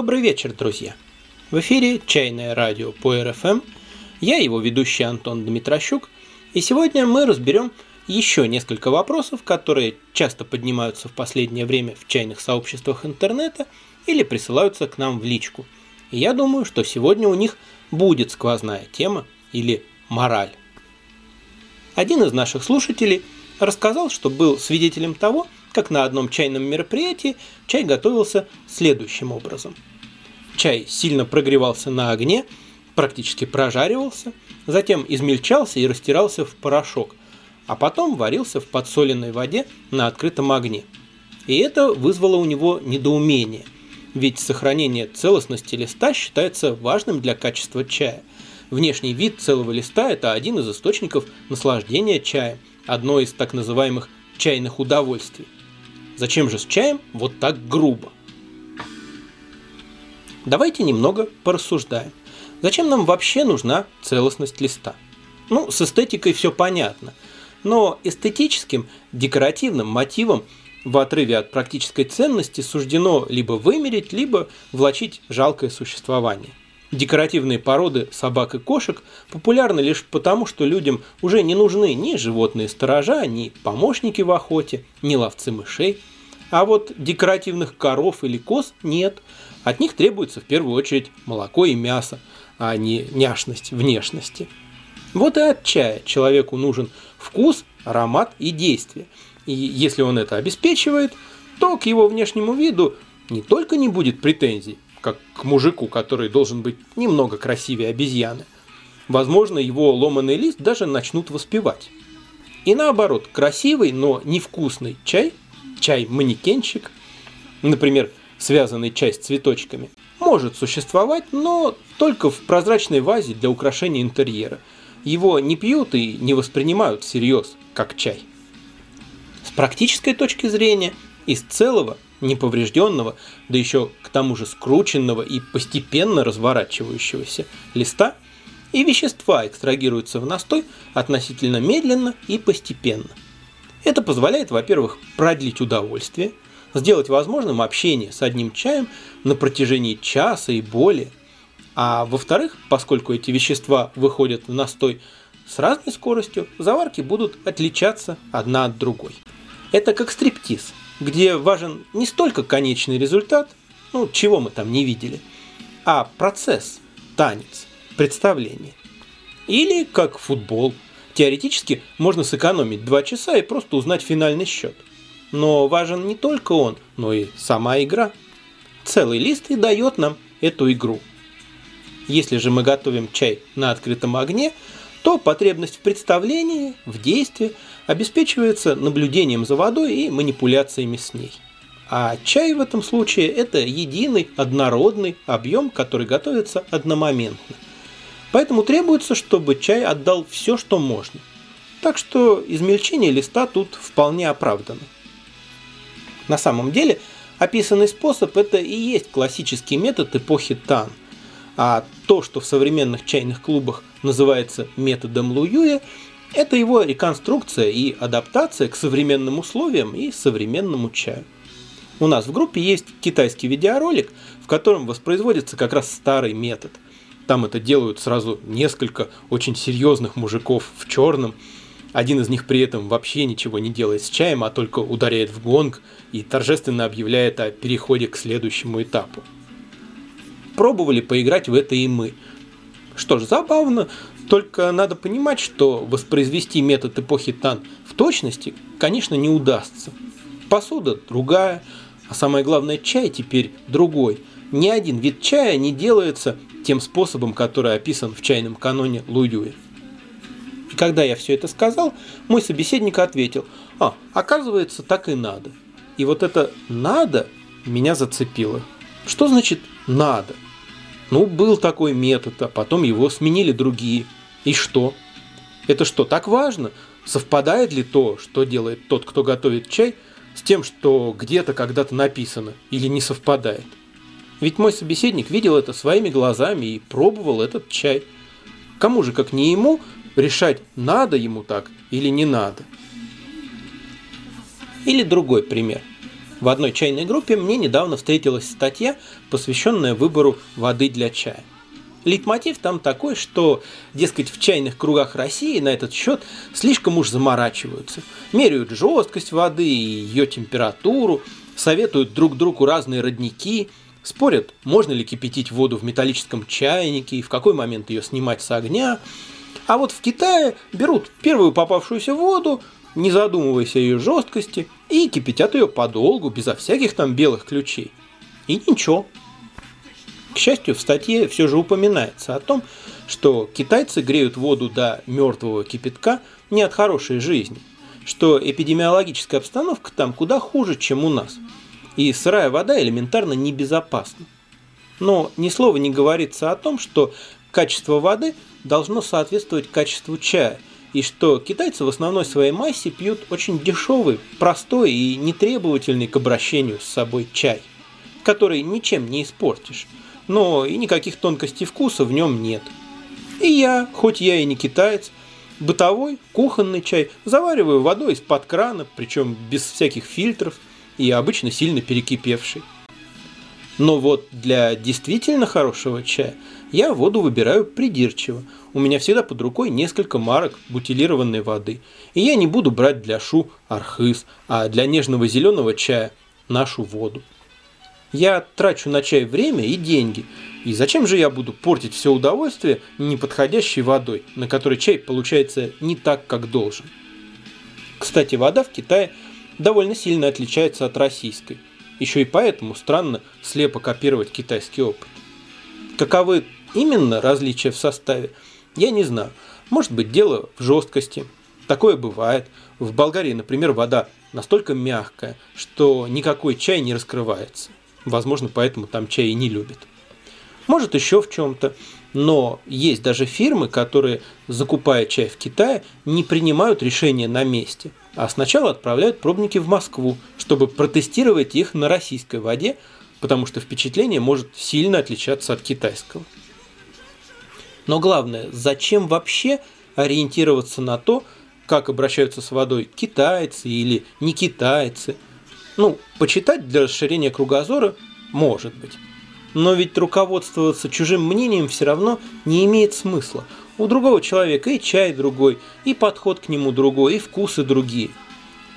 Добрый вечер, друзья! В эфире «Чайное радио» по РФМ. Я его ведущий Антон Дмитрощук. И сегодня мы разберем еще несколько вопросов, которые часто поднимаются в последнее время в чайных сообществах интернета или присылаются к нам в личку. И я думаю, что сегодня у них будет сквозная тема или мораль. Один из наших слушателей рассказал, что был свидетелем того, как на одном чайном мероприятии чай готовился следующим образом. Чай сильно прогревался на огне, практически прожаривался, затем измельчался и растирался в порошок, а потом варился в подсоленной воде на открытом огне. И это вызвало у него недоумение, ведь сохранение целостности листа считается важным для качества чая. Внешний вид целого листа – это один из источников наслаждения чаем, одно из так называемых чайных удовольствий. Зачем же с чаем вот так грубо? Давайте немного порассуждаем. Зачем нам вообще нужна целостность листа? Ну, с эстетикой все понятно. Но эстетическим, декоративным мотивом в отрыве от практической ценности суждено либо вымереть, либо влачить жалкое существование. Декоративные породы собак и кошек популярны лишь потому, что людям уже не нужны ни животные сторожа, ни помощники в охоте, ни ловцы мышей – а вот декоративных коров или коз нет. От них требуется в первую очередь молоко и мясо, а не няшность внешности. Вот и от чая человеку нужен вкус, аромат и действие. И если он это обеспечивает, то к его внешнему виду не только не будет претензий, как к мужику, который должен быть немного красивее обезьяны. Возможно, его ломаный лист даже начнут воспевать. И наоборот, красивый, но невкусный чай чай-манекенщик, например, связанный чай с цветочками, может существовать, но только в прозрачной вазе для украшения интерьера. Его не пьют и не воспринимают всерьез, как чай. С практической точки зрения, из целого, неповрежденного, да еще к тому же скрученного и постепенно разворачивающегося листа, и вещества экстрагируются в настой относительно медленно и постепенно – это позволяет, во-первых, продлить удовольствие, сделать возможным общение с одним чаем на протяжении часа и более. А во-вторых, поскольку эти вещества выходят в настой с разной скоростью, заварки будут отличаться одна от другой. Это как стриптиз, где важен не столько конечный результат, ну, чего мы там не видели, а процесс, танец, представление. Или как футбол – Теоретически можно сэкономить 2 часа и просто узнать финальный счет. Но важен не только он, но и сама игра. Целый лист и дает нам эту игру. Если же мы готовим чай на открытом огне, то потребность в представлении, в действии обеспечивается наблюдением за водой и манипуляциями с ней. А чай в этом случае – это единый, однородный объем, который готовится одномоментно – Поэтому требуется, чтобы чай отдал все, что можно. Так что измельчение листа тут вполне оправдано. На самом деле, описанный способ – это и есть классический метод эпохи Тан. А то, что в современных чайных клубах называется методом Луюя, это его реконструкция и адаптация к современным условиям и современному чаю. У нас в группе есть китайский видеоролик, в котором воспроизводится как раз старый метод – там это делают сразу несколько очень серьезных мужиков в черном. Один из них при этом вообще ничего не делает с чаем, а только ударяет в гонг и торжественно объявляет о переходе к следующему этапу. Пробовали поиграть в это и мы. Что ж, забавно, только надо понимать, что воспроизвести метод эпохи Тан в точности, конечно, не удастся. Посуда другая, а самое главное, чай теперь другой. Ни один вид чая не делается тем способом, который описан в чайном каноне Луюи. И когда я все это сказал, мой собеседник ответил, а, оказывается, так и надо. И вот это «надо» меня зацепило. Что значит «надо»? Ну, был такой метод, а потом его сменили другие. И что? Это что, так важно? Совпадает ли то, что делает тот, кто готовит чай, с тем, что где-то когда-то написано, или не совпадает? Ведь мой собеседник видел это своими глазами и пробовал этот чай. Кому же, как не ему, решать, надо ему так или не надо? Или другой пример. В одной чайной группе мне недавно встретилась статья, посвященная выбору воды для чая. Лейтмотив там такой, что, дескать, в чайных кругах России на этот счет слишком уж заморачиваются. Меряют жесткость воды и ее температуру, советуют друг другу разные родники, спорят, можно ли кипятить воду в металлическом чайнике и в какой момент ее снимать с огня. А вот в Китае берут первую попавшуюся воду, не задумываясь о ее жесткости, и кипятят ее подолгу, безо всяких там белых ключей. И ничего. К счастью, в статье все же упоминается о том, что китайцы греют воду до мертвого кипятка не от хорошей жизни, что эпидемиологическая обстановка там куда хуже, чем у нас, и сырая вода элементарно небезопасна. Но ни слова не говорится о том, что качество воды должно соответствовать качеству чая – и что китайцы в основной своей массе пьют очень дешевый, простой и нетребовательный к обращению с собой чай, который ничем не испортишь, но и никаких тонкостей вкуса в нем нет. И я, хоть я и не китаец, бытовой, кухонный чай завариваю водой из-под крана, причем без всяких фильтров и обычно сильно перекипевший. Но вот для действительно хорошего чая я воду выбираю придирчиво. У меня всегда под рукой несколько марок бутилированной воды. И я не буду брать для шу архыз, а для нежного зеленого чая нашу воду. Я трачу на чай время и деньги. И зачем же я буду портить все удовольствие неподходящей водой, на которой чай получается не так, как должен? Кстати, вода в Китае довольно сильно отличается от российской – еще и поэтому странно слепо копировать китайский опыт. Каковы именно различия в составе, я не знаю. Может быть дело в жесткости. Такое бывает. В Болгарии, например, вода настолько мягкая, что никакой чай не раскрывается. Возможно, поэтому там чай и не любят. Может еще в чем-то. Но есть даже фирмы, которые, закупая чай в Китае, не принимают решения на месте, а сначала отправляют пробники в Москву, чтобы протестировать их на российской воде, потому что впечатление может сильно отличаться от китайского. Но главное, зачем вообще ориентироваться на то, как обращаются с водой китайцы или не китайцы? Ну, почитать для расширения кругозора может быть. Но ведь руководствоваться чужим мнением все равно не имеет смысла. У другого человека и чай другой, и подход к нему другой, и вкусы другие.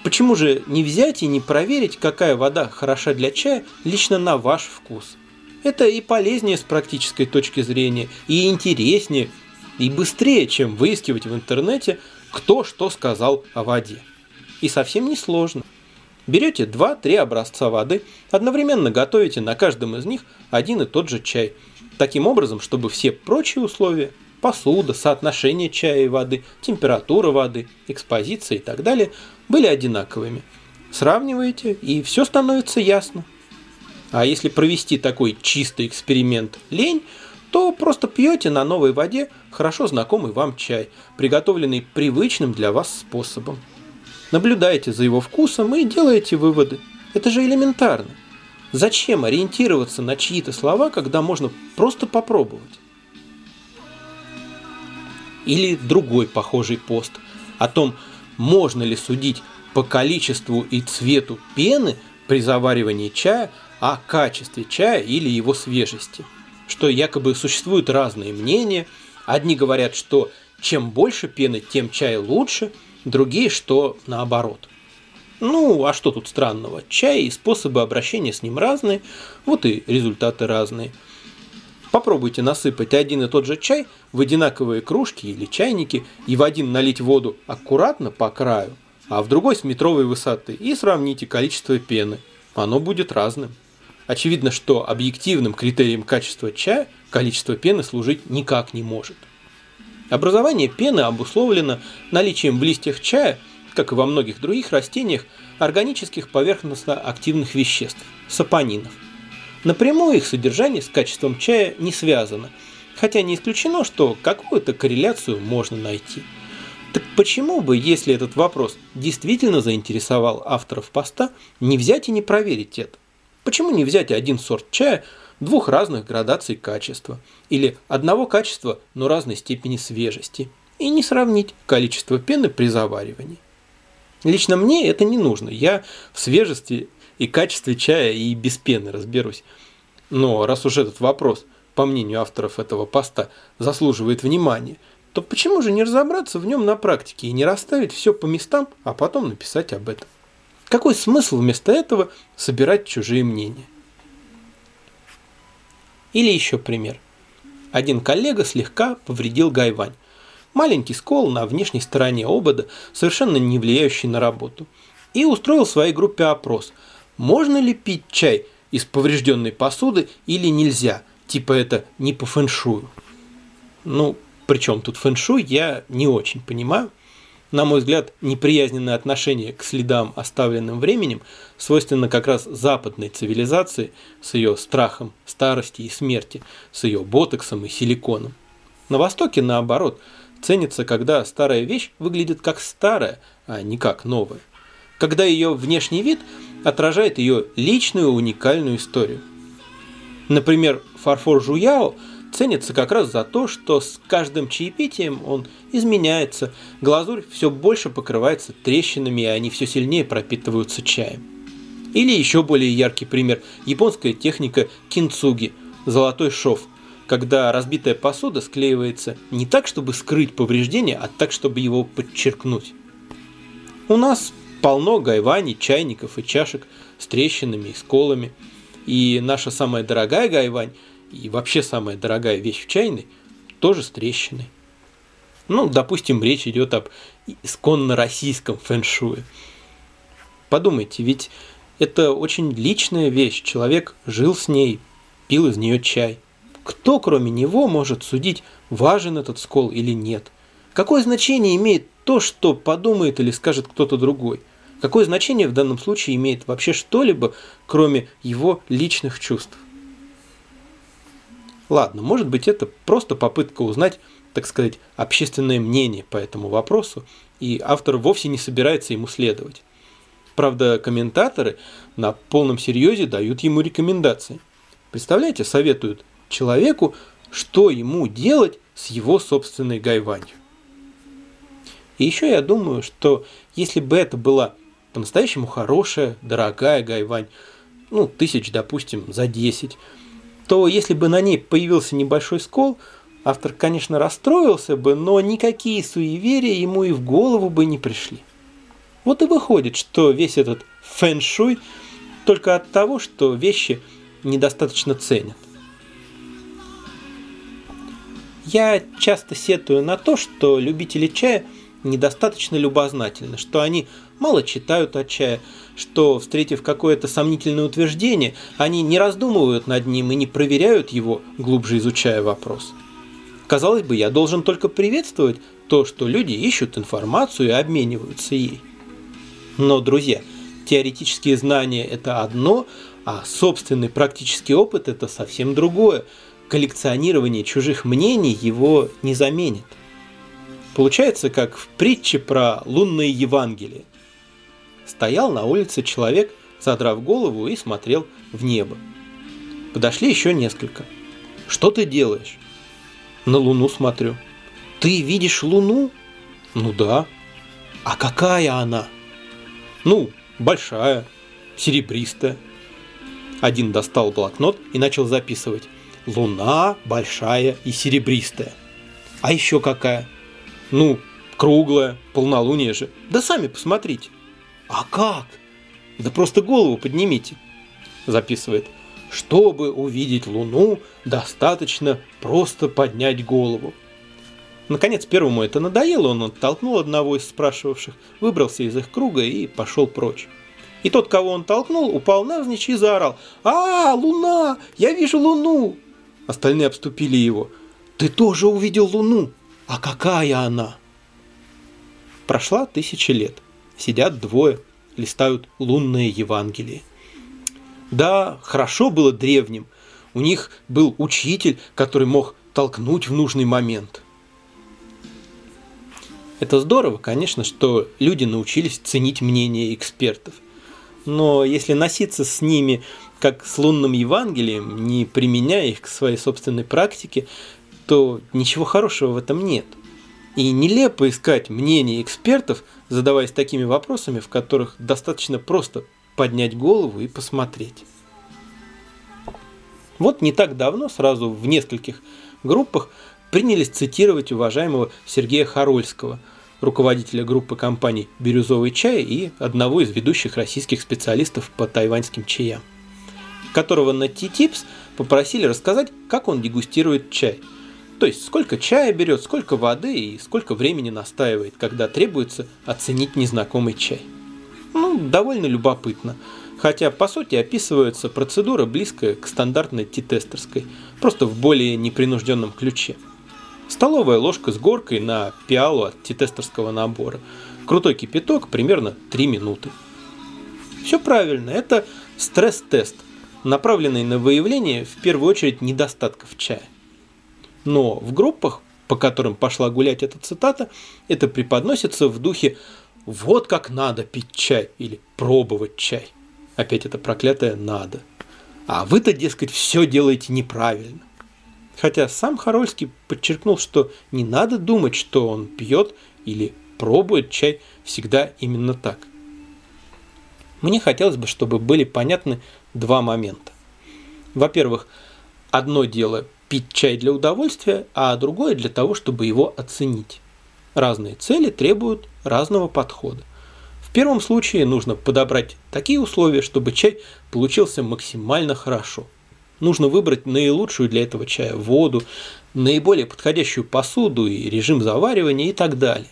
Почему же не взять и не проверить, какая вода хороша для чая лично на ваш вкус? Это и полезнее с практической точки зрения, и интереснее, и быстрее, чем выискивать в интернете, кто что сказал о воде. И совсем не сложно. Берете 2-3 образца воды, одновременно готовите на каждом из них один и тот же чай. Таким образом, чтобы все прочие условия – посуда, соотношение чая и воды, температура воды, экспозиция и так далее – были одинаковыми. Сравниваете, и все становится ясно. А если провести такой чистый эксперимент лень, то просто пьете на новой воде хорошо знакомый вам чай, приготовленный привычным для вас способом наблюдаете за его вкусом и делаете выводы. Это же элементарно. Зачем ориентироваться на чьи-то слова, когда можно просто попробовать? Или другой похожий пост о том, можно ли судить по количеству и цвету пены при заваривании чая о качестве чая или его свежести. Что якобы существуют разные мнения. Одни говорят, что чем больше пены, тем чай лучше – другие, что наоборот. Ну, а что тут странного? Чай и способы обращения с ним разные, вот и результаты разные. Попробуйте насыпать один и тот же чай в одинаковые кружки или чайники и в один налить воду аккуратно по краю, а в другой с метровой высоты и сравните количество пены. Оно будет разным. Очевидно, что объективным критерием качества чая количество пены служить никак не может. Образование пены обусловлено наличием в листьях чая, как и во многих других растениях, органических поверхностно-активных веществ – сапонинов. Напрямую их содержание с качеством чая не связано, хотя не исключено, что какую-то корреляцию можно найти. Так почему бы, если этот вопрос действительно заинтересовал авторов поста, не взять и не проверить это? Почему не взять один сорт чая – двух разных градаций качества или одного качества, но разной степени свежести, и не сравнить количество пены при заваривании. Лично мне это не нужно. Я в свежести и качестве чая, и без пены разберусь. Но раз уж этот вопрос, по мнению авторов этого поста, заслуживает внимания, то почему же не разобраться в нем на практике и не расставить все по местам, а потом написать об этом? Какой смысл вместо этого собирать чужие мнения? Или еще пример. Один коллега слегка повредил гайвань. Маленький скол на внешней стороне обода, совершенно не влияющий на работу. И устроил в своей группе опрос. Можно ли пить чай из поврежденной посуды или нельзя? Типа это не по фэншую. Ну, причем тут фэншуй, я не очень понимаю. На мой взгляд, неприязненное отношение к следам, оставленным временем, свойственно как раз западной цивилизации с ее страхом старости и смерти, с ее ботоксом и силиконом. На Востоке, наоборот, ценится, когда старая вещь выглядит как старая, а не как новая. Когда ее внешний вид отражает ее личную уникальную историю. Например, фарфор Жуяо ценится как раз за то, что с каждым чаепитием он изменяется, глазурь все больше покрывается трещинами, и они все сильнее пропитываются чаем. Или еще более яркий пример – японская техника кинцуги – золотой шов, когда разбитая посуда склеивается не так, чтобы скрыть повреждение, а так, чтобы его подчеркнуть. У нас полно гайваней, чайников и чашек с трещинами и сколами. И наша самая дорогая гайвань и вообще самая дорогая вещь в чайной тоже с трещиной. Ну, допустим, речь идет об исконно российском фэншуе. Подумайте, ведь это очень личная вещь. Человек жил с ней, пил из нее чай. Кто, кроме него, может судить, важен этот скол или нет? Какое значение имеет то, что подумает или скажет кто-то другой? Какое значение в данном случае имеет вообще что-либо, кроме его личных чувств? Ладно, может быть это просто попытка узнать, так сказать, общественное мнение по этому вопросу, и автор вовсе не собирается ему следовать. Правда, комментаторы на полном серьезе дают ему рекомендации. Представляете, советуют человеку, что ему делать с его собственной гайванью. И еще я думаю, что если бы это была по-настоящему хорошая, дорогая гайвань, ну, тысяч, допустим, за 10, то если бы на ней появился небольшой скол, автор, конечно, расстроился бы, но никакие суеверия ему и в голову бы не пришли. Вот и выходит, что весь этот фэн-шуй только от того, что вещи недостаточно ценят. Я часто сетую на то, что любители чая недостаточно любознательны, что они мало читают о чае, что, встретив какое-то сомнительное утверждение, они не раздумывают над ним и не проверяют его, глубже изучая вопрос. Казалось бы, я должен только приветствовать то, что люди ищут информацию и обмениваются ей. Но, друзья, теоретические знания – это одно, а собственный практический опыт – это совсем другое – коллекционирование чужих мнений его не заменит. Получается, как в притче про лунное Евангелие. Стоял на улице человек, задрав голову и смотрел в небо. Подошли еще несколько. «Что ты делаешь?» «На луну смотрю». «Ты видишь луну?» «Ну да». «А какая она?» «Ну, большая, серебристая». Один достал блокнот и начал записывать. Луна большая и серебристая. А еще какая? Ну, круглая, полнолуние же. Да сами посмотрите. А как? Да просто голову поднимите. Записывает. Чтобы увидеть Луну, достаточно просто поднять голову. Наконец, первому это надоело, он оттолкнул одного из спрашивавших, выбрался из их круга и пошел прочь. И тот, кого он толкнул, упал навзничь и заорал. «А, луна! Я вижу луну!» Остальные обступили его. «Ты тоже увидел Луну? А какая она?» Прошла тысяча лет. Сидят двое, листают лунное Евангелие. Да, хорошо было древним. У них был учитель, который мог толкнуть в нужный момент. Это здорово, конечно, что люди научились ценить мнение экспертов. Но если носиться с ними как с лунным Евангелием, не применяя их к своей собственной практике, то ничего хорошего в этом нет. И нелепо искать мнение экспертов, задаваясь такими вопросами, в которых достаточно просто поднять голову и посмотреть. Вот не так давно, сразу в нескольких группах, принялись цитировать уважаемого Сергея Харольского, руководителя группы компаний «Бирюзовый чай» и одного из ведущих российских специалистов по тайваньским чаям, которого на T-Tips попросили рассказать, как он дегустирует чай. То есть, сколько чая берет, сколько воды и сколько времени настаивает, когда требуется оценить незнакомый чай. Ну, довольно любопытно. Хотя, по сути, описывается процедура, близкая к стандартной тетестерской, просто в более непринужденном ключе. Столовая ложка с горкой на пиалу от тетестерского набора. Крутой кипяток, примерно 3 минуты. Все правильно, это стресс-тест, направленный на выявление, в первую очередь, недостатков чая. Но в группах, по которым пошла гулять эта цитата, это преподносится в духе вот как надо пить чай или пробовать чай. Опять это проклятое «надо». А вы-то, дескать, все делаете неправильно. Хотя сам Харольский подчеркнул, что не надо думать, что он пьет или пробует чай всегда именно так. Мне хотелось бы, чтобы были понятны два момента. Во-первых, одно дело пить чай для удовольствия, а другое для того, чтобы его оценить. Разные цели требуют разного подхода. В первом случае нужно подобрать такие условия, чтобы чай получился максимально хорошо. Нужно выбрать наилучшую для этого чая воду, наиболее подходящую посуду и режим заваривания и так далее.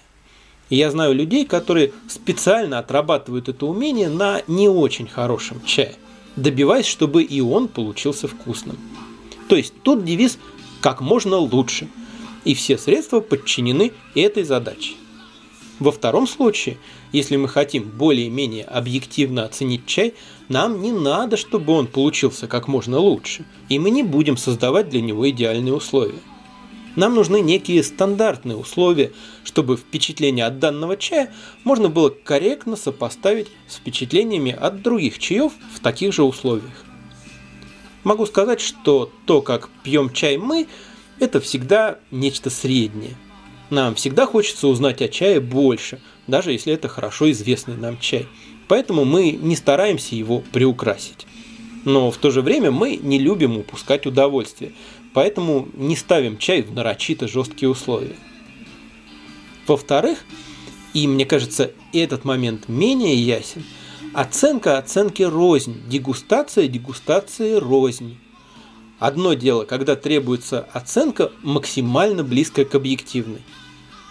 Я знаю людей, которые специально отрабатывают это умение на не очень хорошем чае, добиваясь, чтобы и он получился вкусным. То есть тут девиз «как можно лучше», и все средства подчинены этой задаче. Во втором случае, если мы хотим более-менее объективно оценить чай, нам не надо, чтобы он получился как можно лучше, и мы не будем создавать для него идеальные условия. Нам нужны некие стандартные условия, чтобы впечатление от данного чая можно было корректно сопоставить с впечатлениями от других чаев в таких же условиях. Могу сказать, что то, как пьем чай мы, это всегда нечто среднее. Нам всегда хочется узнать о чае больше, даже если это хорошо известный нам чай. Поэтому мы не стараемся его приукрасить. Но в то же время мы не любим упускать удовольствие, поэтому не ставим чай в нарочито жесткие условия. Во-вторых, и мне кажется, этот момент менее ясен, оценка оценки рознь, дегустация дегустации рознь. Одно дело, когда требуется оценка максимально близкая к объективной.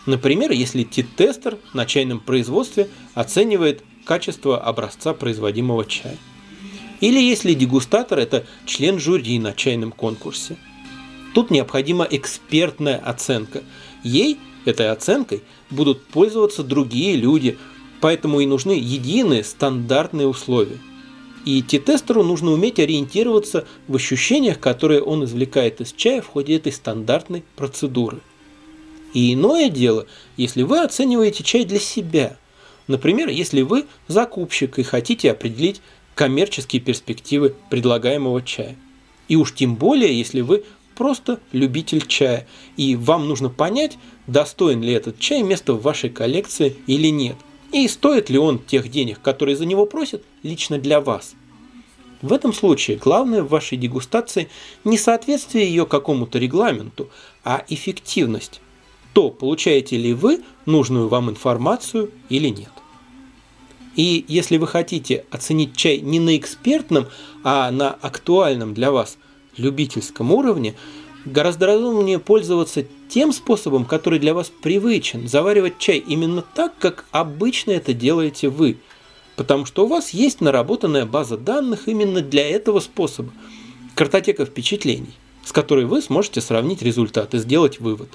Например, если тит-тестер на чайном производстве оценивает качество образца производимого чая. Или если дегустатор – это член жюри на чайном конкурсе. Тут необходима экспертная оценка. Ей, этой оценкой, будут пользоваться другие люди, поэтому и нужны единые стандартные условия. И тестеру нужно уметь ориентироваться в ощущениях, которые он извлекает из чая в ходе этой стандартной процедуры. И иное дело, если вы оцениваете чай для себя. Например, если вы закупщик и хотите определить коммерческие перспективы предлагаемого чая. И уж тем более, если вы просто любитель чая, и вам нужно понять, достоин ли этот чай места в вашей коллекции или нет – и стоит ли он тех денег, которые за него просят, лично для вас. В этом случае главное в вашей дегустации не соответствие ее какому-то регламенту, а эффективность. То, получаете ли вы нужную вам информацию или нет. И если вы хотите оценить чай не на экспертном, а на актуальном для вас любительском уровне, Гораздо разумнее пользоваться тем способом, который для вас привычен, заваривать чай именно так, как обычно это делаете вы, потому что у вас есть наработанная база данных именно для этого способа, картотека впечатлений, с которой вы сможете сравнить результаты, сделать вывод.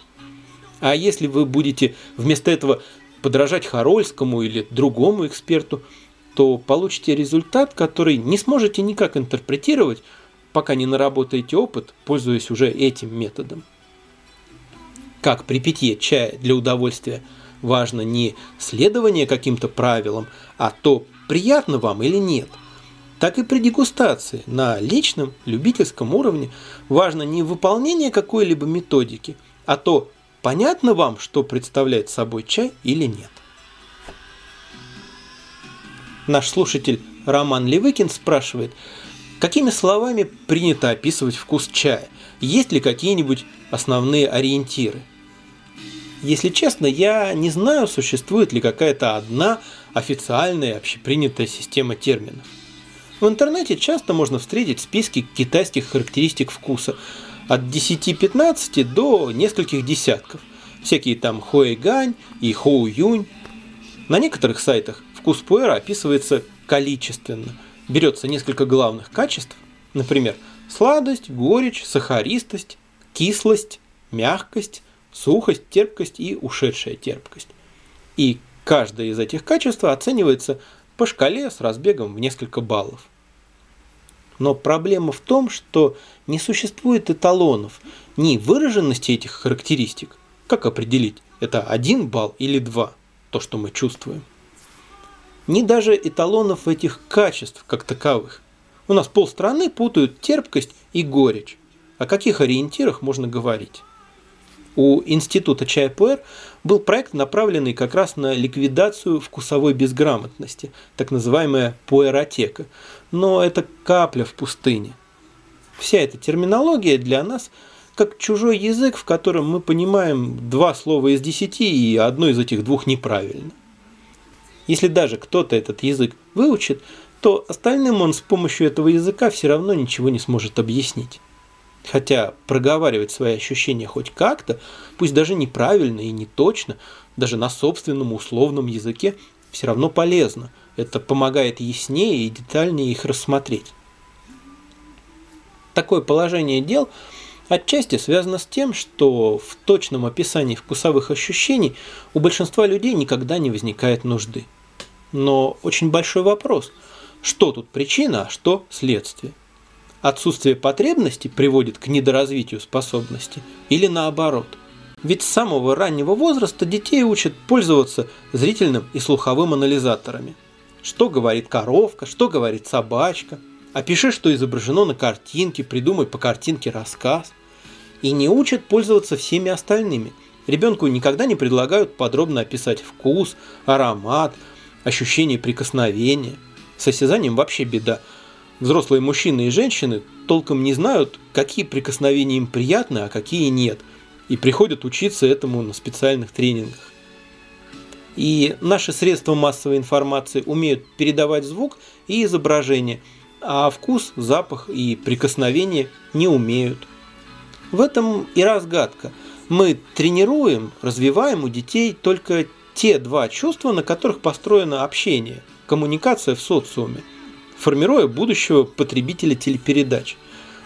А если вы будете вместо этого подражать Харольскому или другому эксперту, то получите результат, который не сможете никак интерпретировать, пока не наработаете опыт, пользуясь уже этим методом. Как при питье чая для удовольствия важно не следование каким-то правилам, а то, приятно вам или нет. Так и при дегустации на личном, любительском уровне важно не выполнение какой-либо методики, а то, понятно вам, что представляет собой чай или нет. Наш слушатель Роман Левыкин спрашивает, какими словами принято описывать вкус чая? Есть ли какие-нибудь основные ориентиры? Если честно, я не знаю, существует ли какая-то одна официальная общепринятая система терминов. В интернете часто можно встретить списки китайских характеристик вкуса от 10-15 до нескольких десятков. Всякие там хуэйгань и хоу-юнь. На некоторых сайтах вкус пуэра описывается количественно. Берется несколько главных качеств, например, сладость, горечь, сахаристость, кислость, мягкость, сухость, терпкость и ушедшая терпкость. И каждое из этих качеств оценивается по шкале с разбегом в несколько баллов. Но проблема в том, что не существует эталонов, ни выраженности этих характеристик. Как определить, это один балл или два, то, что мы чувствуем. Ни даже эталонов этих качеств как таковых. У нас полстраны путают терпкость и горечь. О каких ориентирах можно говорить? У Института чая-пуэр был проект, направленный как раз на ликвидацию вкусовой безграмотности, так называемая пуэротека. Но это капля в пустыне. Вся эта терминология для нас как чужой язык, в котором мы понимаем два слова из десяти, и одно из этих двух неправильно. Если даже кто-то этот язык выучит, то остальным он с помощью этого языка все равно ничего не сможет объяснить. Хотя проговаривать свои ощущения хоть как-то, пусть даже неправильно и не точно, даже на собственном условном языке, все равно полезно. Это помогает яснее и детальнее их рассмотреть. Такое положение дел отчасти связано с тем, что в точном описании вкусовых ощущений у большинства людей никогда не возникает нужды. Но очень большой вопрос, что тут причина, а что следствие – отсутствие потребности приводит к недоразвитию способности или наоборот. Ведь с самого раннего возраста детей учат пользоваться зрительным и слуховым анализаторами. Что говорит коровка, что говорит собачка. Опиши, что изображено на картинке, придумай по картинке рассказ. И не учат пользоваться всеми остальными. Ребенку никогда не предлагают подробно описать вкус, аромат, ощущение прикосновения. С осязанием вообще беда – взрослые мужчины и женщины толком не знают, какие прикосновения им приятны, а какие нет, и приходят учиться этому на специальных тренингах. И наши средства массовой информации умеют передавать звук и изображение, а вкус, запах и прикосновение не умеют. В этом и разгадка. Мы тренируем, развиваем у детей только те два чувства, на которых построено общение, коммуникация в социуме – формируя будущего потребителя телепередач.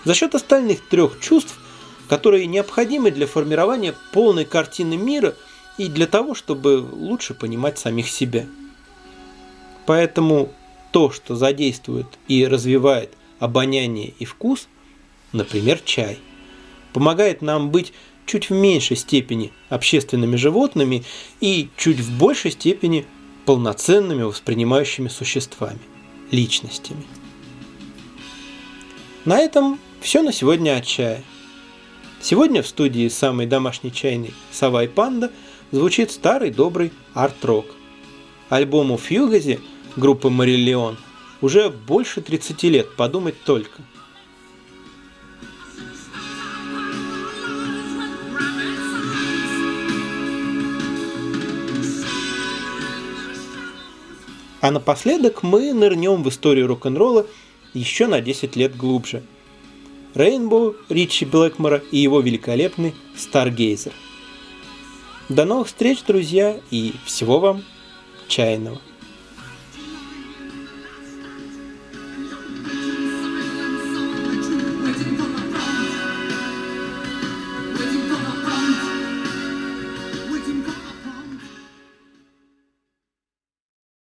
За счет остальных трех чувств, которые необходимы для формирования полной картины мира и для того, чтобы лучше понимать самих себя. Поэтому то, что задействует и развивает обоняние и вкус, например, чай, помогает нам быть чуть в меньшей степени общественными животными и чуть в большей степени полноценными воспринимающими существами личностями. На этом все на сегодня от чая. Сегодня в студии самой домашней чайной «Сова и панда» звучит старый добрый арт-рок. Альбому «Фьюгази» группы «Мариллион» уже больше 30 лет, подумать только – А напоследок мы нырнем в историю рок-н-ролла еще на 10 лет глубже. Рейнбоу Ричи Блэкмора и его великолепный Старгейзер. До новых встреч, друзья, и всего вам чайного.